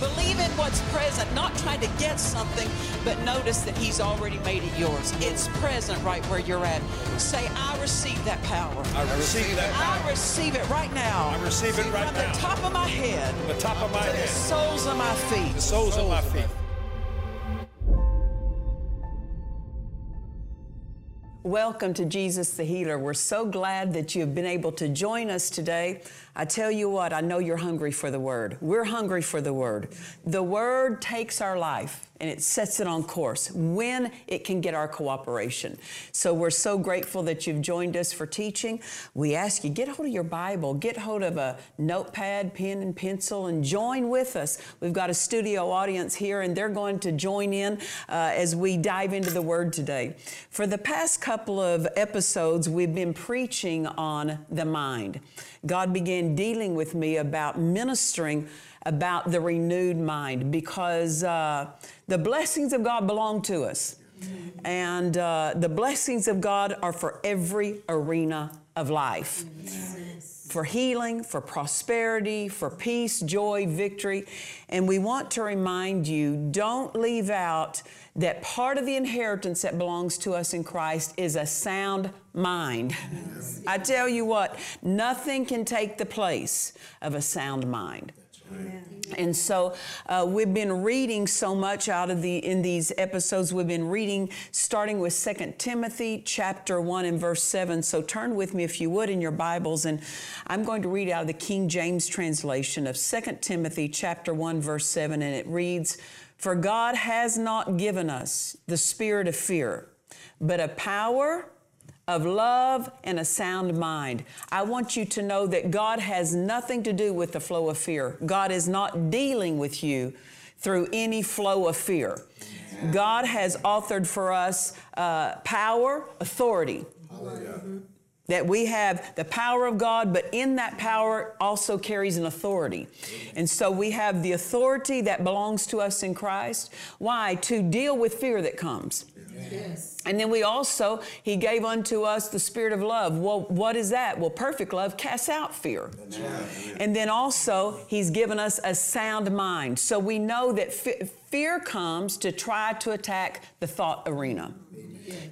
Believe in what's present, not trying to get something, but notice that He's already made it yours. It's present right where you're at. Say, I receive that power. I receive that power. I receive it right now. I receive it right From now. the top of my head The top of my to the soles of my feet. the soles of my feet. Welcome to Jesus the Healer. We're so glad that you've been able to join us today. I tell you what, I know you're hungry for the Word. We're hungry for the Word. The Word takes our life and it sets it on course when it can get our cooperation. So we're so grateful that you've joined us for teaching. We ask you, get hold of your Bible, get hold of a notepad, pen, and pencil, and join with us. We've got a studio audience here, and they're going to join in uh, as we dive into the Word today. For the past couple of episodes, we've been preaching on the mind. God began dealing with me about ministering about the renewed mind because uh, the blessings of God belong to us. And uh, the blessings of God are for every arena of life for healing, for prosperity, for peace, joy, victory. And we want to remind you don't leave out that part of the inheritance that belongs to us in Christ is a sound mind. I tell you what, nothing can take the place of a sound mind. And so uh, we've been reading so much out of the in these episodes. We've been reading starting with 2 Timothy chapter 1 and verse 7. So turn with me if you would in your Bibles and I'm going to read out of the King James translation of 2 Timothy chapter 1 verse 7 and it reads, "For God has not given us the spirit of fear, but a power of love and a sound mind. I want you to know that God has nothing to do with the flow of fear. God is not dealing with you through any flow of fear. God has authored for us uh, power, authority. That we have the power of God, but in that power also carries an authority. And so we have the authority that belongs to us in Christ. Why? To deal with fear that comes. And then we also, He gave unto us the spirit of love. Well, what is that? Well, perfect love casts out fear. And then also, He's given us a sound mind. So we know that fe- fear comes to try to attack the thought arena.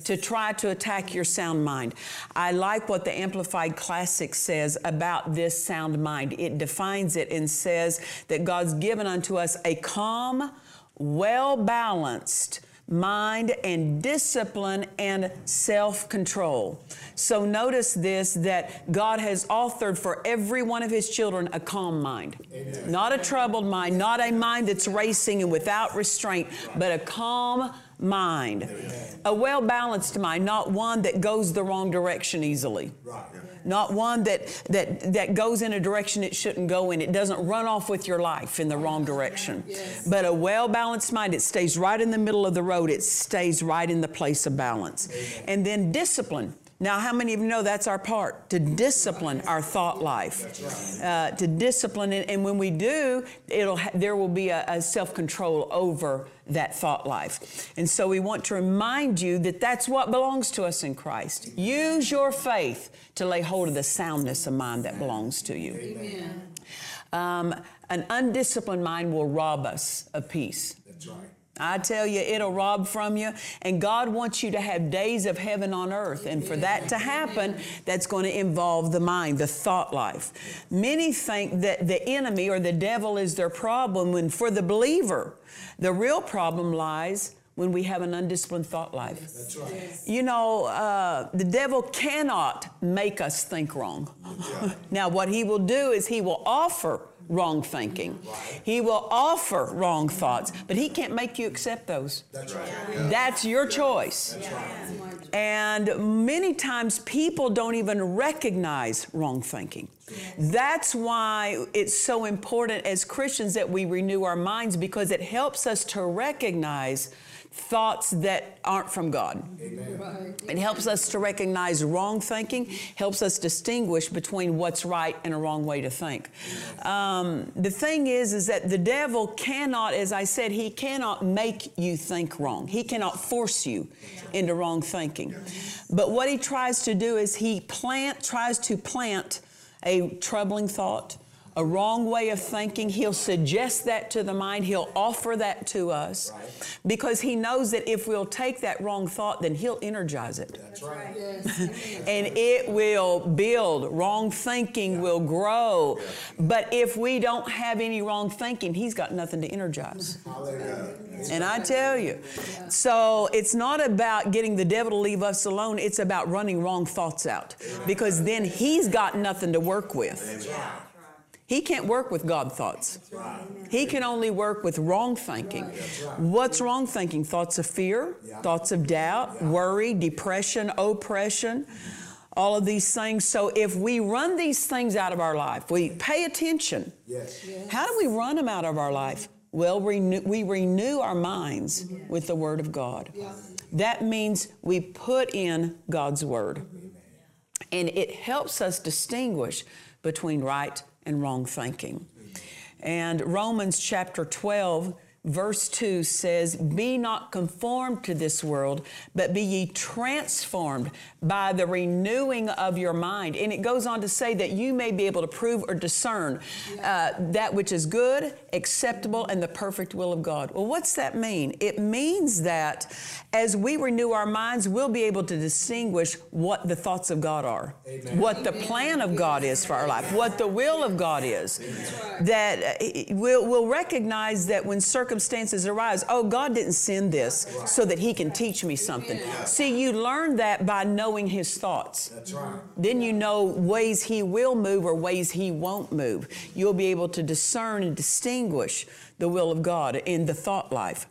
To try to attack your sound mind. I like what the Amplified Classic says about this sound mind. It defines it and says that God's given unto us a calm, well balanced, mind and discipline and self control. So notice this that God has authored for every one of His children a calm mind. Not a troubled mind, not a mind that's racing and without restraint, but a calm mind. A well balanced mind, not one that goes the wrong direction easily. Not one that, that, that goes in a direction it shouldn't go in. It doesn't run off with your life in the wrong direction. But a well balanced mind, it stays right in the middle of the road. It stays right in the place of balance. And then discipline. Now, how many of you know that's our part? To discipline our thought life. Uh, to discipline it. And when we do, it'll ha- there will be a, a self control over that thought life. And so we want to remind you that that's what belongs to us in Christ. Use your faith to lay hold of the soundness of mind that belongs to you. Um, an undisciplined mind will rob us of peace. That's right. I tell you, it'll rob from you. And God wants you to have days of heaven on earth. And for that to happen, that's going to involve the mind, the thought life. Many think that the enemy or the devil is their problem, when for the believer, the real problem lies when we have an undisciplined thought life. That's right. You know, uh, the devil cannot make us think wrong. now, what he will do is he will offer wrong thinking. He will offer wrong thoughts, but he can't make you accept those. That's right. That's your choice. And many times people don't even recognize wrong thinking. That's why it's so important as Christians that we renew our minds because it helps us to recognize thoughts that aren't from God. It helps us to recognize wrong thinking, helps us distinguish between what's right and a wrong way to think. Um, the thing is, is that the devil cannot, as I said, he cannot make you think wrong. He cannot force you into wrong thinking. But what he tries to do is he plant, tries to plant a troubling thought, a wrong way of thinking. He'll suggest that to the mind. He'll offer that to us because he knows that if we'll take that wrong thought, then he'll energize it. That's right. and it will build. Wrong thinking will grow. But if we don't have any wrong thinking, he's got nothing to energize. Hallelujah. And I tell you, so it's not about getting the devil to leave us alone, it's about running wrong thoughts out because then he's got nothing to work with. He can't work with God thoughts. He can only work with wrong thinking. What's wrong thinking? Thoughts of fear, thoughts of doubt, worry, depression, oppression, all of these things. So if we run these things out of our life, we pay attention. Yes. How do we run them out of our life? Well, renew, we renew our minds with the Word of God. That means we put in God's Word. And it helps us distinguish between right and wrong thinking. And Romans chapter 12, verse 2 says, Be not conformed to this world, but be ye transformed by the renewing of your mind. And it goes on to say that you may be able to prove or discern uh, that which is good, acceptable, and the perfect will of God. Well, what's that mean? It means that as we renew our minds, we'll be able to distinguish what the thoughts of God are, what the plan of God is for our life, what the will of God is. That uh, we'll, we'll recognize that when circumstances arise, oh, God didn't send this so that He can teach me something. See, you learn that by knowing His thoughts. That's right. Then you know ways He will move or ways He won't move. You'll be able to discern and distinguish the will of God in the thought life.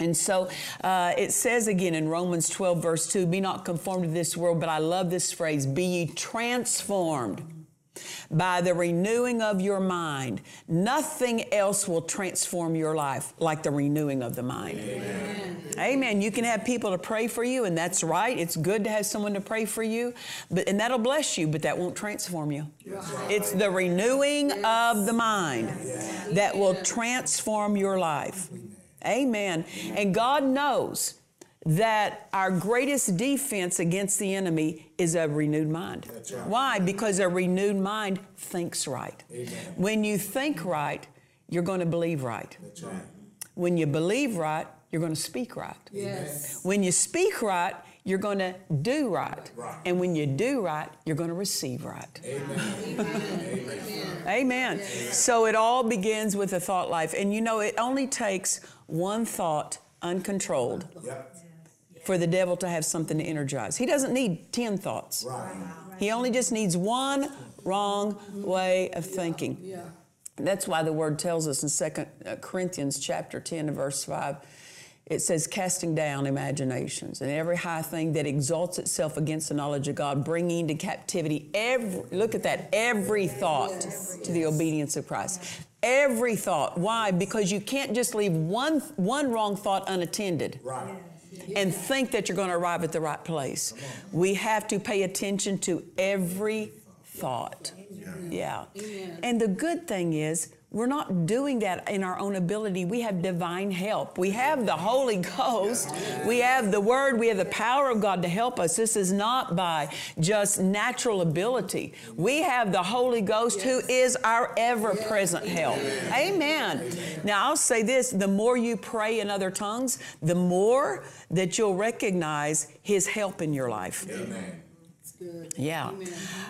And so uh, it says again in Romans 12, verse 2 Be not conformed to this world, but I love this phrase be ye transformed by the renewing of your mind. Nothing else will transform your life like the renewing of the mind. Amen. Amen. You can have people to pray for you, and that's right. It's good to have someone to pray for you, but and that'll bless you, but that won't transform you. It's the renewing of the mind that will transform your life. Amen. And God knows that our greatest defense against the enemy is a renewed mind. Why? Because a renewed mind thinks right. When you think right, you're going to believe right. That's right. When you believe right, you're going to speak right. Yes. When you speak right, you're going to do right. Right. And when you do right, you're going to receive right. Amen. So it all begins with a thought life. And you know, it only takes one thought uncontrolled Yep. For the devil to have something to energize. He doesn't need 10 thoughts. Right. He only just needs one wrong way of thinking. Yeah. That's why the word tells us in 2 uh, Corinthians chapter 10 and verse 5, it says, casting down imaginations and every high thing that exalts itself against the knowledge of God, bringing into captivity every, look at that, every thought to the obedience of Christ. Every thought. Why? Because you can't just leave one, one wrong thought unattended Right. And think that you're going to arrive at the right place. We have to pay attention to every thought. Yeah. And the good thing is, we're not doing that in our own ability. We have divine help. We have the Holy Ghost. We have the Word. We have the power of God to help us. This is not by just natural ability. We have the Holy Ghost who is our ever present help. Amen. Now, I'll say this the more you pray in other tongues, the more that you'll recognize His help in your life. Amen. Good. Yeah.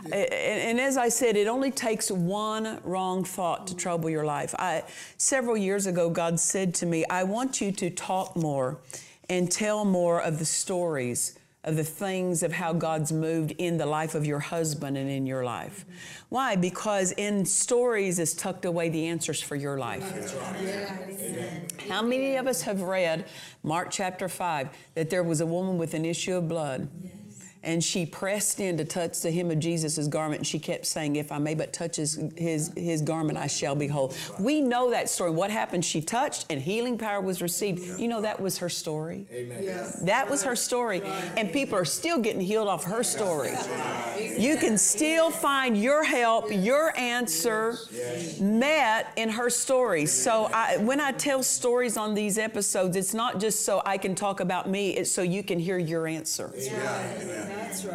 And, and as I said, it only takes one wrong thought to trouble your life. I, several years ago, God said to me, I want you to talk more and tell more of the stories of the things of how God's moved in the life of your husband and in your life. Why? Because in stories is tucked away the answers for your life. How many of us have read Mark chapter 5 that there was a woman with an issue of blood? And she pressed in to touch the hem of Jesus' garment, and she kept saying, If I may but touch his, his, his garment, I shall be whole. We know that story. What happened? She touched, and healing power was received. You know, that was her story. Amen. That was her story. And people are still getting healed off her story. You can still find your help, your answer met in her story. So I, when I tell stories on these episodes, it's not just so I can talk about me, it's so you can hear your answer.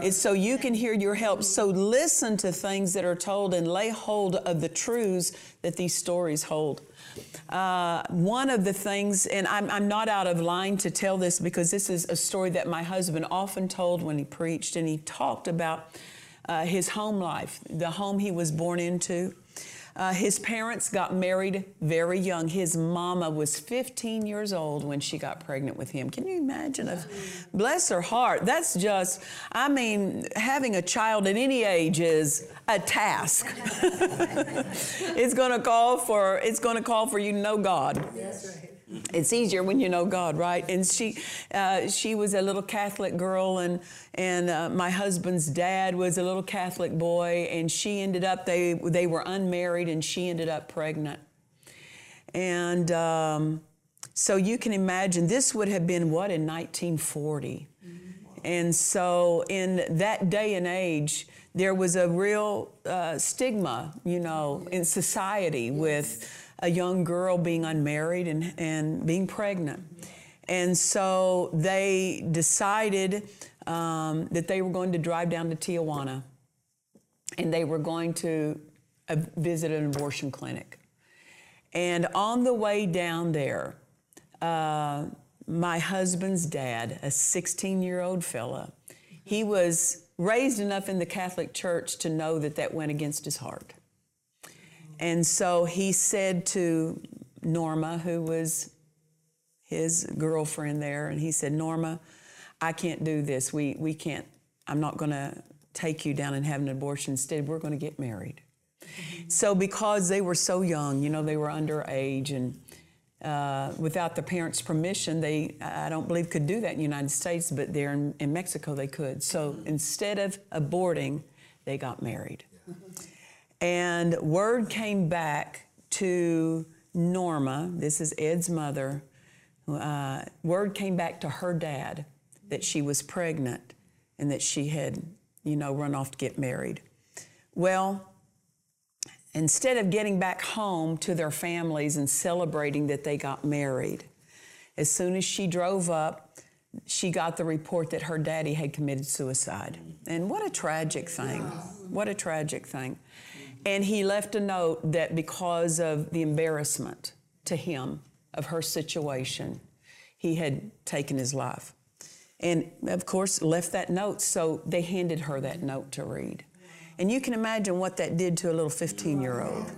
It's so you can hear your help. So listen to things that are told and lay hold of the truths that these stories hold. Uh, one of the things, and I'm, I'm not out of line to tell this because this is a story that my husband often told when he preached, and he talked about uh, his home life, the home he was born into. Uh, his parents got married very young. His mama was 15 years old when she got pregnant with him. Can you imagine? Bless her heart. That's just, I mean, having a child at any age is a task. it's going to call for it's going to call for you to know God. It's easier when you know God, right? And she, uh, she was a little Catholic girl, and and uh, my husband's dad was a little Catholic boy, and she ended up they they were unmarried, and she ended up pregnant, and um, so you can imagine this would have been what in 1940, and so in that day and age. There was a real uh, stigma, you know, in society with a young girl being unmarried and, and being pregnant. And so they decided um, that they were going to drive down to Tijuana and they were going to uh, visit an abortion clinic. And on the way down there, uh, my husband's dad, a 16 year old fella, he was raised enough in the Catholic Church to know that that went against his heart. And so he said to Norma, who was his girlfriend there, and he said, Norma, I can't do this. We, we can't, I'm not going to take you down and have an abortion. Instead, we're going to get married. So, because they were so young, you know, they were underage and uh, without the parents' permission, they, I don't believe, could do that in the United States, but there in, in Mexico they could. So instead of aborting, they got married. And word came back to Norma, this is Ed's mother, uh, word came back to her dad that she was pregnant and that she had, you know, run off to get married. Well, instead of getting back home to their families and celebrating that they got married, as soon as she drove up, she got the report that her daddy had committed suicide. And what a tragic thing. What a tragic thing. And he left a note that because of the embarrassment to him of her situation, he had taken his life. And of course, left that note, so they handed her that note to read. And you can imagine what that did to a little 15 year old.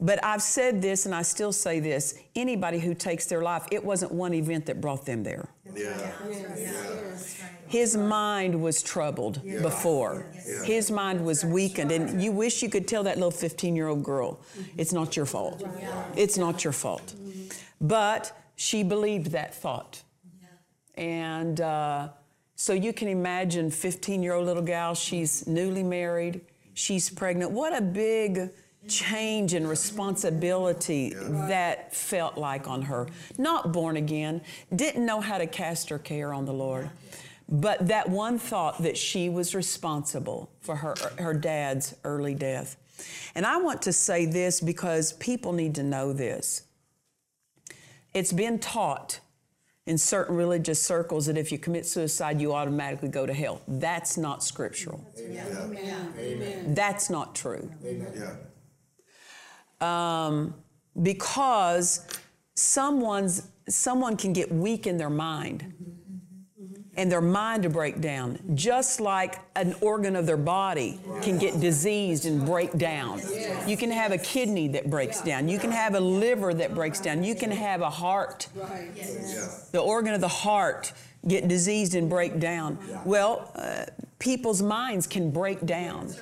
But I've said this and I still say this anybody who takes their life, it wasn't one event that brought them there. Yeah. His mind was troubled before. His mind was weakened. And you wish you could tell that little 15 year old girl, it's not your fault. It's not your fault. But she believed that thought. And uh, so you can imagine 15 year old little gal, she's newly married, she's pregnant. What a big change in responsibility that felt like on her. Not born again, didn't know how to cast her care on the Lord. But that one thought that she was responsible for her, her dad's early death. And I want to say this because people need to know this. It's been taught in certain religious circles that if you commit suicide, you automatically go to hell. That's not scriptural. Amen. That's not true. Yeah. Um, because someone's someone can get weak in their mind and their mind to break down just like an organ of their body can get diseased and break down you can have a kidney that breaks down you can have a liver that breaks down you can have a heart the organ of the heart get diseased and break down. Well, uh, people's minds can break down.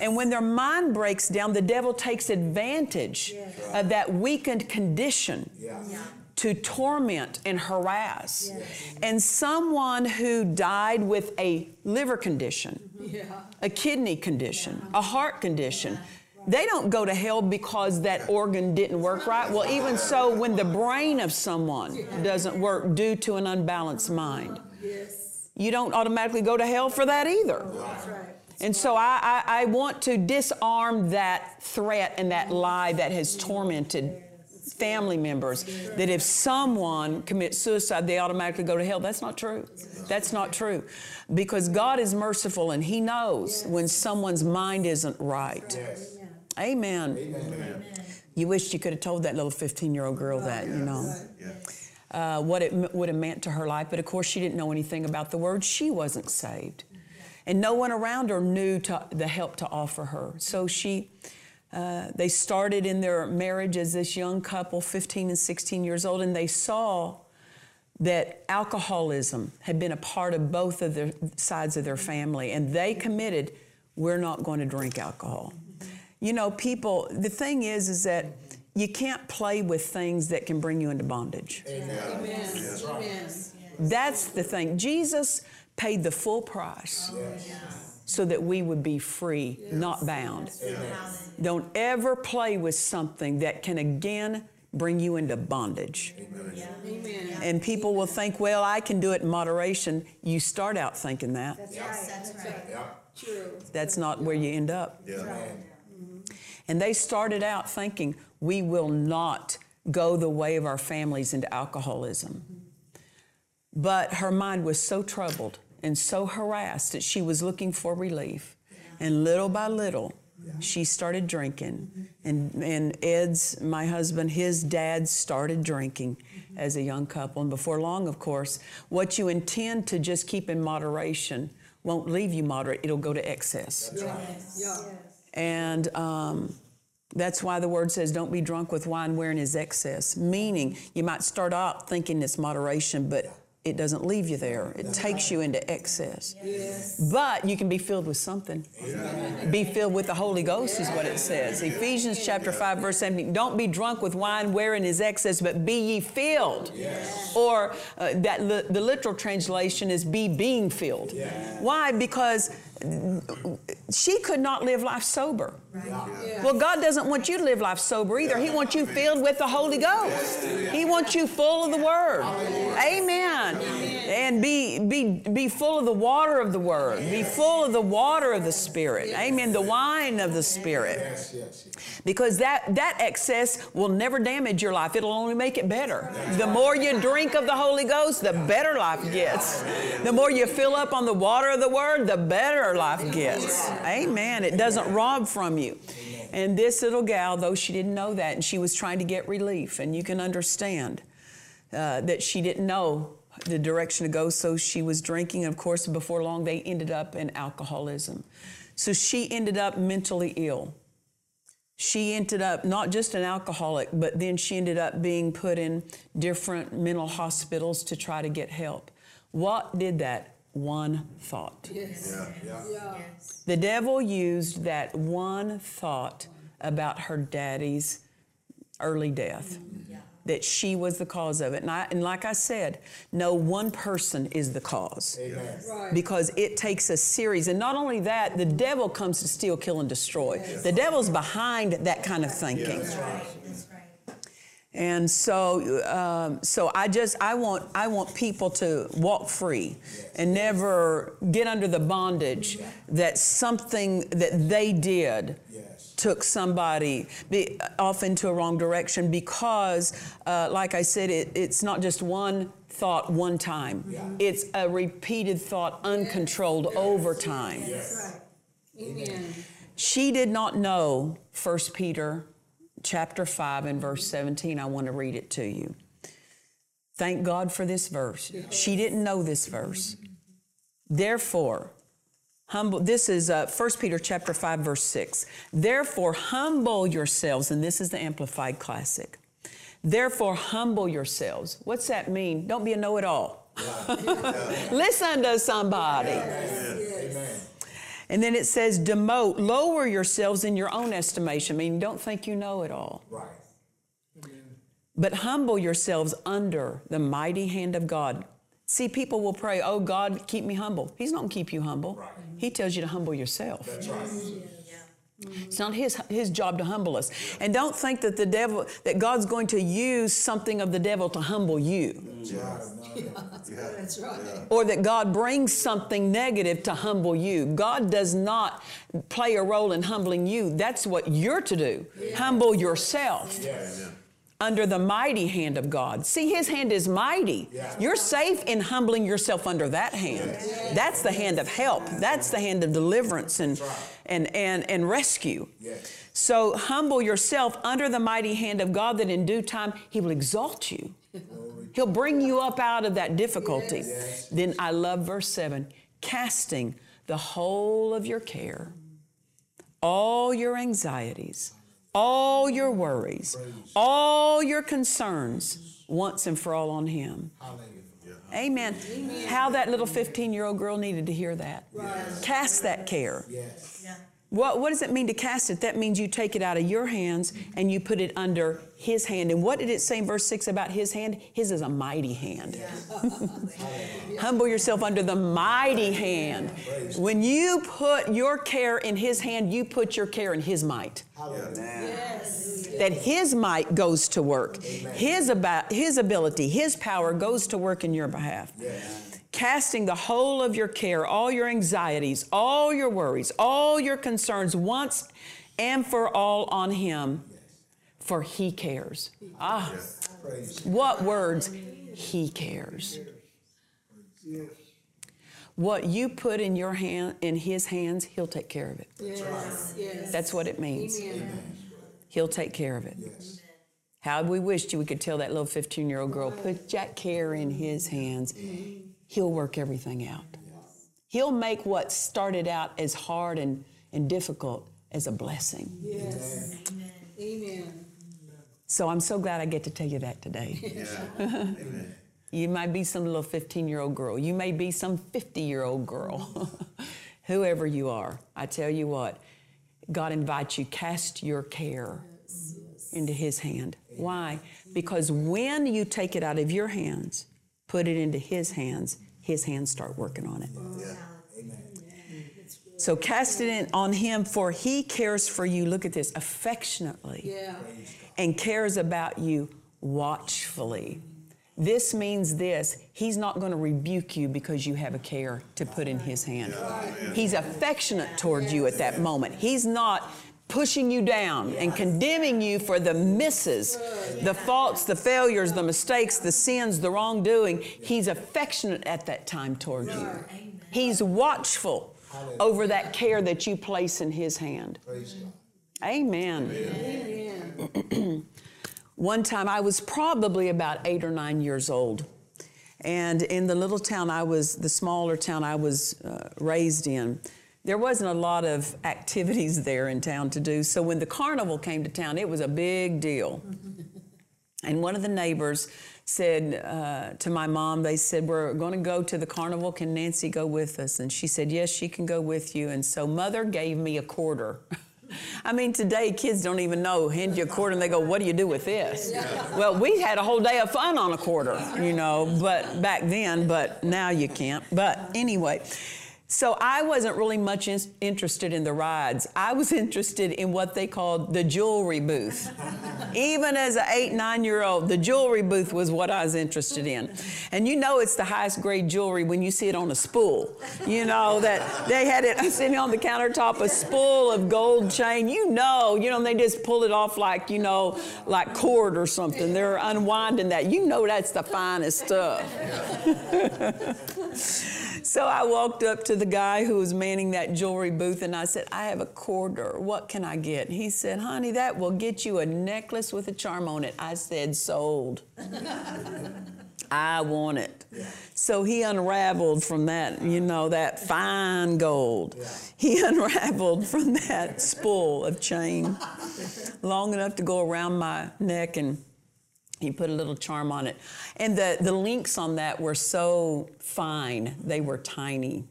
And when their mind breaks down, the devil takes advantage of that weakened condition to torment and harass. And someone who died with a liver condition, a kidney condition, a heart condition, they don't go to hell because that organ didn't work right. Well, even so, when the brain of someone doesn't work due to an unbalanced mind, you don't automatically go to hell for that either. And so I, I, I want to disarm that threat and that lie that has tormented family members that if someone commits suicide, they automatically go to hell. That's not true. That's not true. Because God is merciful and He knows when someone's mind isn't right. Amen. Amen. You wish you could have told that little 15 year old girl that, you know. Uh, what it would have meant to her life, but of course she didn't know anything about the word. She wasn't saved, and no one around her knew to, the help to offer her. So she, uh, they started in their marriage as this young couple, 15 and 16 years old, and they saw that alcoholism had been a part of both of the sides of their family, and they committed, we're not going to drink alcohol. You know, people, the thing is, is that you can't play with things that can bring you into bondage. Amen. Amen. That's the thing. Jesus paid the full price so that we would be free, not bound. Don't ever play with something that can again bring you into bondage. Amen. And people will think, well, I can do it in moderation. You start out thinking that. That's Yes, that's right. Yeah. True. That's not where you end up. Yeah. Mm-hmm. And they started out thinking, we will not go the way of our families into alcoholism. Mm-hmm. But her mind was so troubled and so harassed that she was looking for relief. And little by little, she started drinking. And, and Ed's, my husband, his dad started drinking as a young couple. And before long, of course, what you intend to just keep in moderation won't leave you moderate, it'll go to excess. Yeah. And um, that's why the word says, don't be drunk with wine wherein is excess. Meaning, you might start out thinking it's moderation, but it doesn't leave you there. It takes you into excess. But you can be filled with something. Be filled with the Holy Ghost is what it says. Ephesians chapter 5, verse 17. Don't be drunk with wine wherein is excess, but be ye filled. Or uh, that li- the literal translation is be being filled. Why? Because she could not live life sober. Well, God doesn't want you to live life sober either. He wants you filled with the Holy Ghost. He wants you full of the Word. Amen. And be, be, be full of the water of the Word. Be full of the water of the Spirit. Amen. The wine of the Spirit. Yes, Because that, that excess will never damage your life. It'll only make it better. The more you drink of the Holy Ghost, the better life gets. The more you fill up on the water of the Word, the better life gets. Amen. It doesn't rob from you. And this little gal, though she didn't know that, and she was trying to get relief, and you can understand uh, that she didn't know the direction to go, so she was drinking. And of course, before long, they ended up in alcoholism. So she ended up mentally ill. She ended up not just an alcoholic, but then she ended up being put in different mental hospitals to try to get help. What did that? One thought. Yes, yeah, yeah. The devil used that one thought about her daddy's early death, that she was the cause of it. And, I, and like I said, no one person is the cause because it takes a series. And not only that, the devil comes to steal, kill, and destroy. The devil's behind that kind of thinking. And so, um, so I just I want I want people to walk free and never get under the bondage that something that they did took somebody be, off into a wrong direction because, uh, like I said, it, it's not just one thought one time. It's a repeated thought, uncontrolled over time. Amen. She did not know 1 Peter chapter 5 and verse 17. I want to read it to you. Thank God for this verse. She didn't know this verse. Therefore, humble this is uh, 1 Peter chapter 5 verse 6. Therefore, humble yourselves and this is the amplified classic. Therefore, humble yourselves. What's that mean? Don't be a know-it-all. Listen to somebody. And then it says, demote, lower yourselves in your own estimation. I mean, don't think you know it all. Right. But humble yourselves under the mighty hand of God. See, people will pray, Oh, God, keep me humble. He's not going to keep you humble. Right. He tells you to humble yourself. That's right. It's not his, his job to humble us. And don't think that the devil, that God's going to use something of the devil to humble you. That's right. Or that God brings something negative to humble you. God does not play a role in humbling you. That's what you're to do. Humble yourself Yes. Under the mighty hand of God. See, His hand is mighty. Yeah. You're safe in humbling yourself under that hand. That's the hand of help. That's the hand of deliverance and, and, and, and rescue. Yes. So humble yourself under the mighty hand of God that in due time He will exalt you. He'll bring you up out of that difficulty. Then I love verse 7 casting the whole of your care, all your anxieties, all your worries, all your concerns once and for all on Him. Amen. How that little 15 year old girl needed to hear that. Cast that care. Yes. What, what does it mean to cast it? That means you take it out of your hands and you put it under His hand. And what did it say in verse 6 about His hand? His is a mighty hand. Humble yourself under the mighty hand. When you put your care in His hand, you put your care in His might. That His might goes to work. His, about, his ability, His power goes to work in your behalf casting the whole of your care, all your anxieties, all your worries, all your concerns once and for all on Him, for He cares. Ah, what words? He cares. What you put in your hand, in His hands, He'll take care of it. Yes, yes. That's what it means. Amen. He'll take care of it. Yes. How we wished we could tell that little 15 year old girl, put that care in his hands. He'll work everything out. He'll make what started out as hard and, and difficult as a blessing. Yes. Amen. Amen. So I'm so glad I get to tell you that today. Yeah. you might be some little 15 year old girl, you may be some 50 year old girl, whoever you are. I tell you what, God invites you, cast your care into His hand. Why? Because when you take it out of your hands, put it into His hands, His hands start working on it. So cast it in on Him, for He cares for you. Look at this affectionately Yeah. and cares about you watchfully. This means this He's not going to rebuke you because you have a care to put in His hand. He's affectionate toward you at that moment. He's not pushing you down and condemning you for the misses, the faults, the failures, the mistakes, the sins, the wrongdoing. He's affectionate at that time toward you. He's watchful over that care that you place in His hand. God. Amen. Amen. One time I was probably about eight or nine years old. And in the little town I was, the smaller town I was uh, raised in, there wasn't a lot of activities there in town to do. So when the carnival came to town, it was a big deal. And one of the neighbors said uh, to my mom, they said, We're going to go to the carnival. Can Nancy go with us? And she said, Yes, she can go with you. And so mother gave me a quarter. I mean, today kids don't even know. Hand you a quarter and they go, What do you do with this? Well, we had a whole day of fun on a quarter, you know, but back then, but now you can't. But anyway. So I wasn't really much in- interested in the rides. I was interested in what they called the jewelry booth. Even as an eight, nine year old, the jewelry booth was what I was interested in. And you know it's the highest grade jewelry when you see it on a spool. You know that they had it sitting on the countertop, a spool of gold chain. You know, you know, they just pull it off like, you know, like cord or something. They're unwinding that. You know that's the finest stuff. So I walked up to the guy who was manning that jewelry booth and I said, I have a quarter. What can I get? He said, Honey, that will get you a necklace with a charm on it. I said, Sold. I want it. So he unraveled from that, you know, that fine gold. He unraveled from that spool of chain long enough to go around my neck and He put a little charm on it. And the, the links on that were so fine, they were tiny.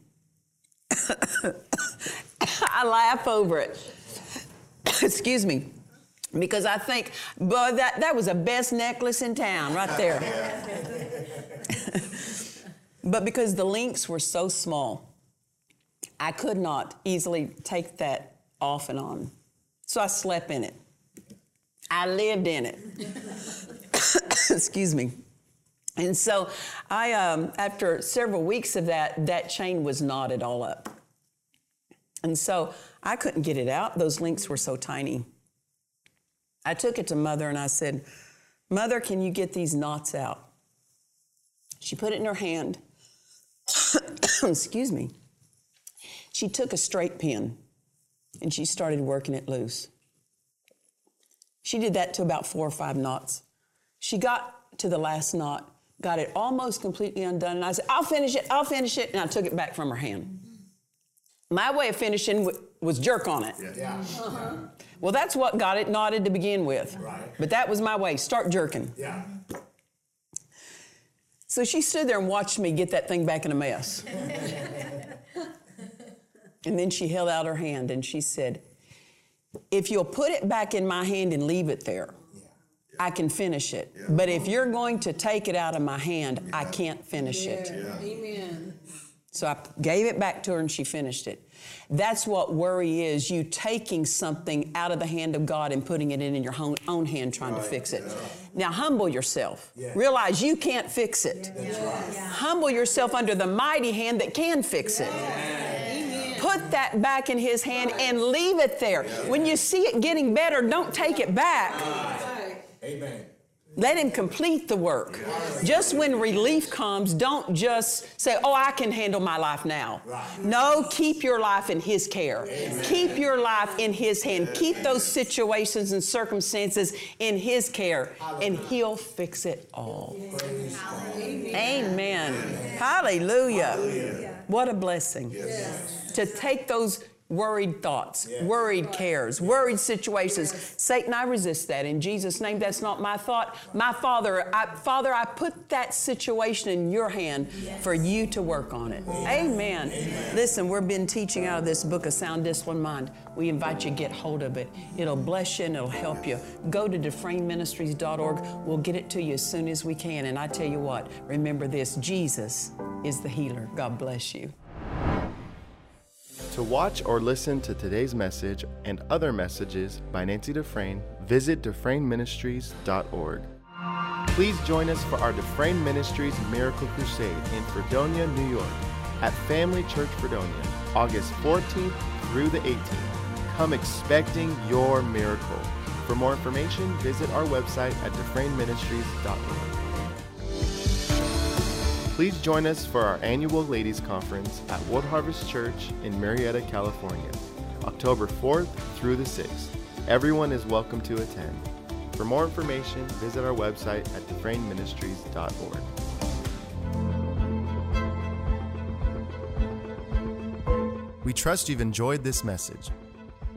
I laugh over it. Excuse me. Because I think, boy, that, that was the best necklace in town right there. but because the links were so small, I could not easily take that off and on. So I slept in it. I lived in it. Excuse me. And so I, um, after several weeks of that, that chain was knotted all up. And so I couldn't get it out. Those links were so tiny. I took it to mother and I said, Mother, can you get these knots out? She put it in her hand. Excuse me. She took a straight pin and she started working it loose. She did that to about four or five knots. She got to the last knot, got it almost completely undone, and I said, I'll finish it, I'll finish it, and I took it back from her hand. My way of finishing was jerk on it. Yeah. Uh-huh. Well, that's what got it knotted to begin with. Right. But that was my way, start jerking. Yeah. So she stood there and watched me get that thing back in a mess. and then she held out her hand and she said, If you'll put it back in my hand and leave it there, I can finish it. But if you're going to take it out of my hand, I can't finish it. Amen. So I gave it back to her and she finished it. That's what worry is you taking something out of the hand of God and putting it in, in your own, own hand trying to fix it. Now, humble yourself. Realize you can't fix it. Humble yourself under the mighty hand that can fix it. Put that back in His hand and leave it there. When you see it getting better, don't take it back. Amen. Let him complete the work. Just when relief comes, don't just say, Oh, I can handle my life now. No, keep your life in his care. Keep your life in his hand. Keep those situations and circumstances in his care, and he'll fix it all. Amen. Hallelujah. What a blessing. To take those worried thoughts, worried cares, worried situations. Satan, I resist that in Jesus' name. That's not my thought. My Father, I, Father, I put that situation in your hand for you to work on it. Amen. Listen, we've been teaching out of this book, A Sound Disciplined Mind. We invite you to get hold of it. It'll bless you and it'll help you. Go to dufresneministries.org. We'll get it to you as soon as we can. And I tell you what, remember this Jesus is the healer. God bless you. To watch or listen to today's message and other messages by Nancy Dufresne, visit DufresneMinistries.org. Please join us for our Dufresne Ministries Miracle Crusade in Fredonia, New York, at Family Church Fredonia, August 14th through the 18th. Come expecting your miracle. For more information, visit our website at DufresneMinistries.org. Please join us for our annual Ladies Conference at World Harvest Church in Murrieta, California, October 4th through the 6th. Everyone is welcome to attend. For more information, visit our website at dufresneministries.org. We trust you've enjoyed this message.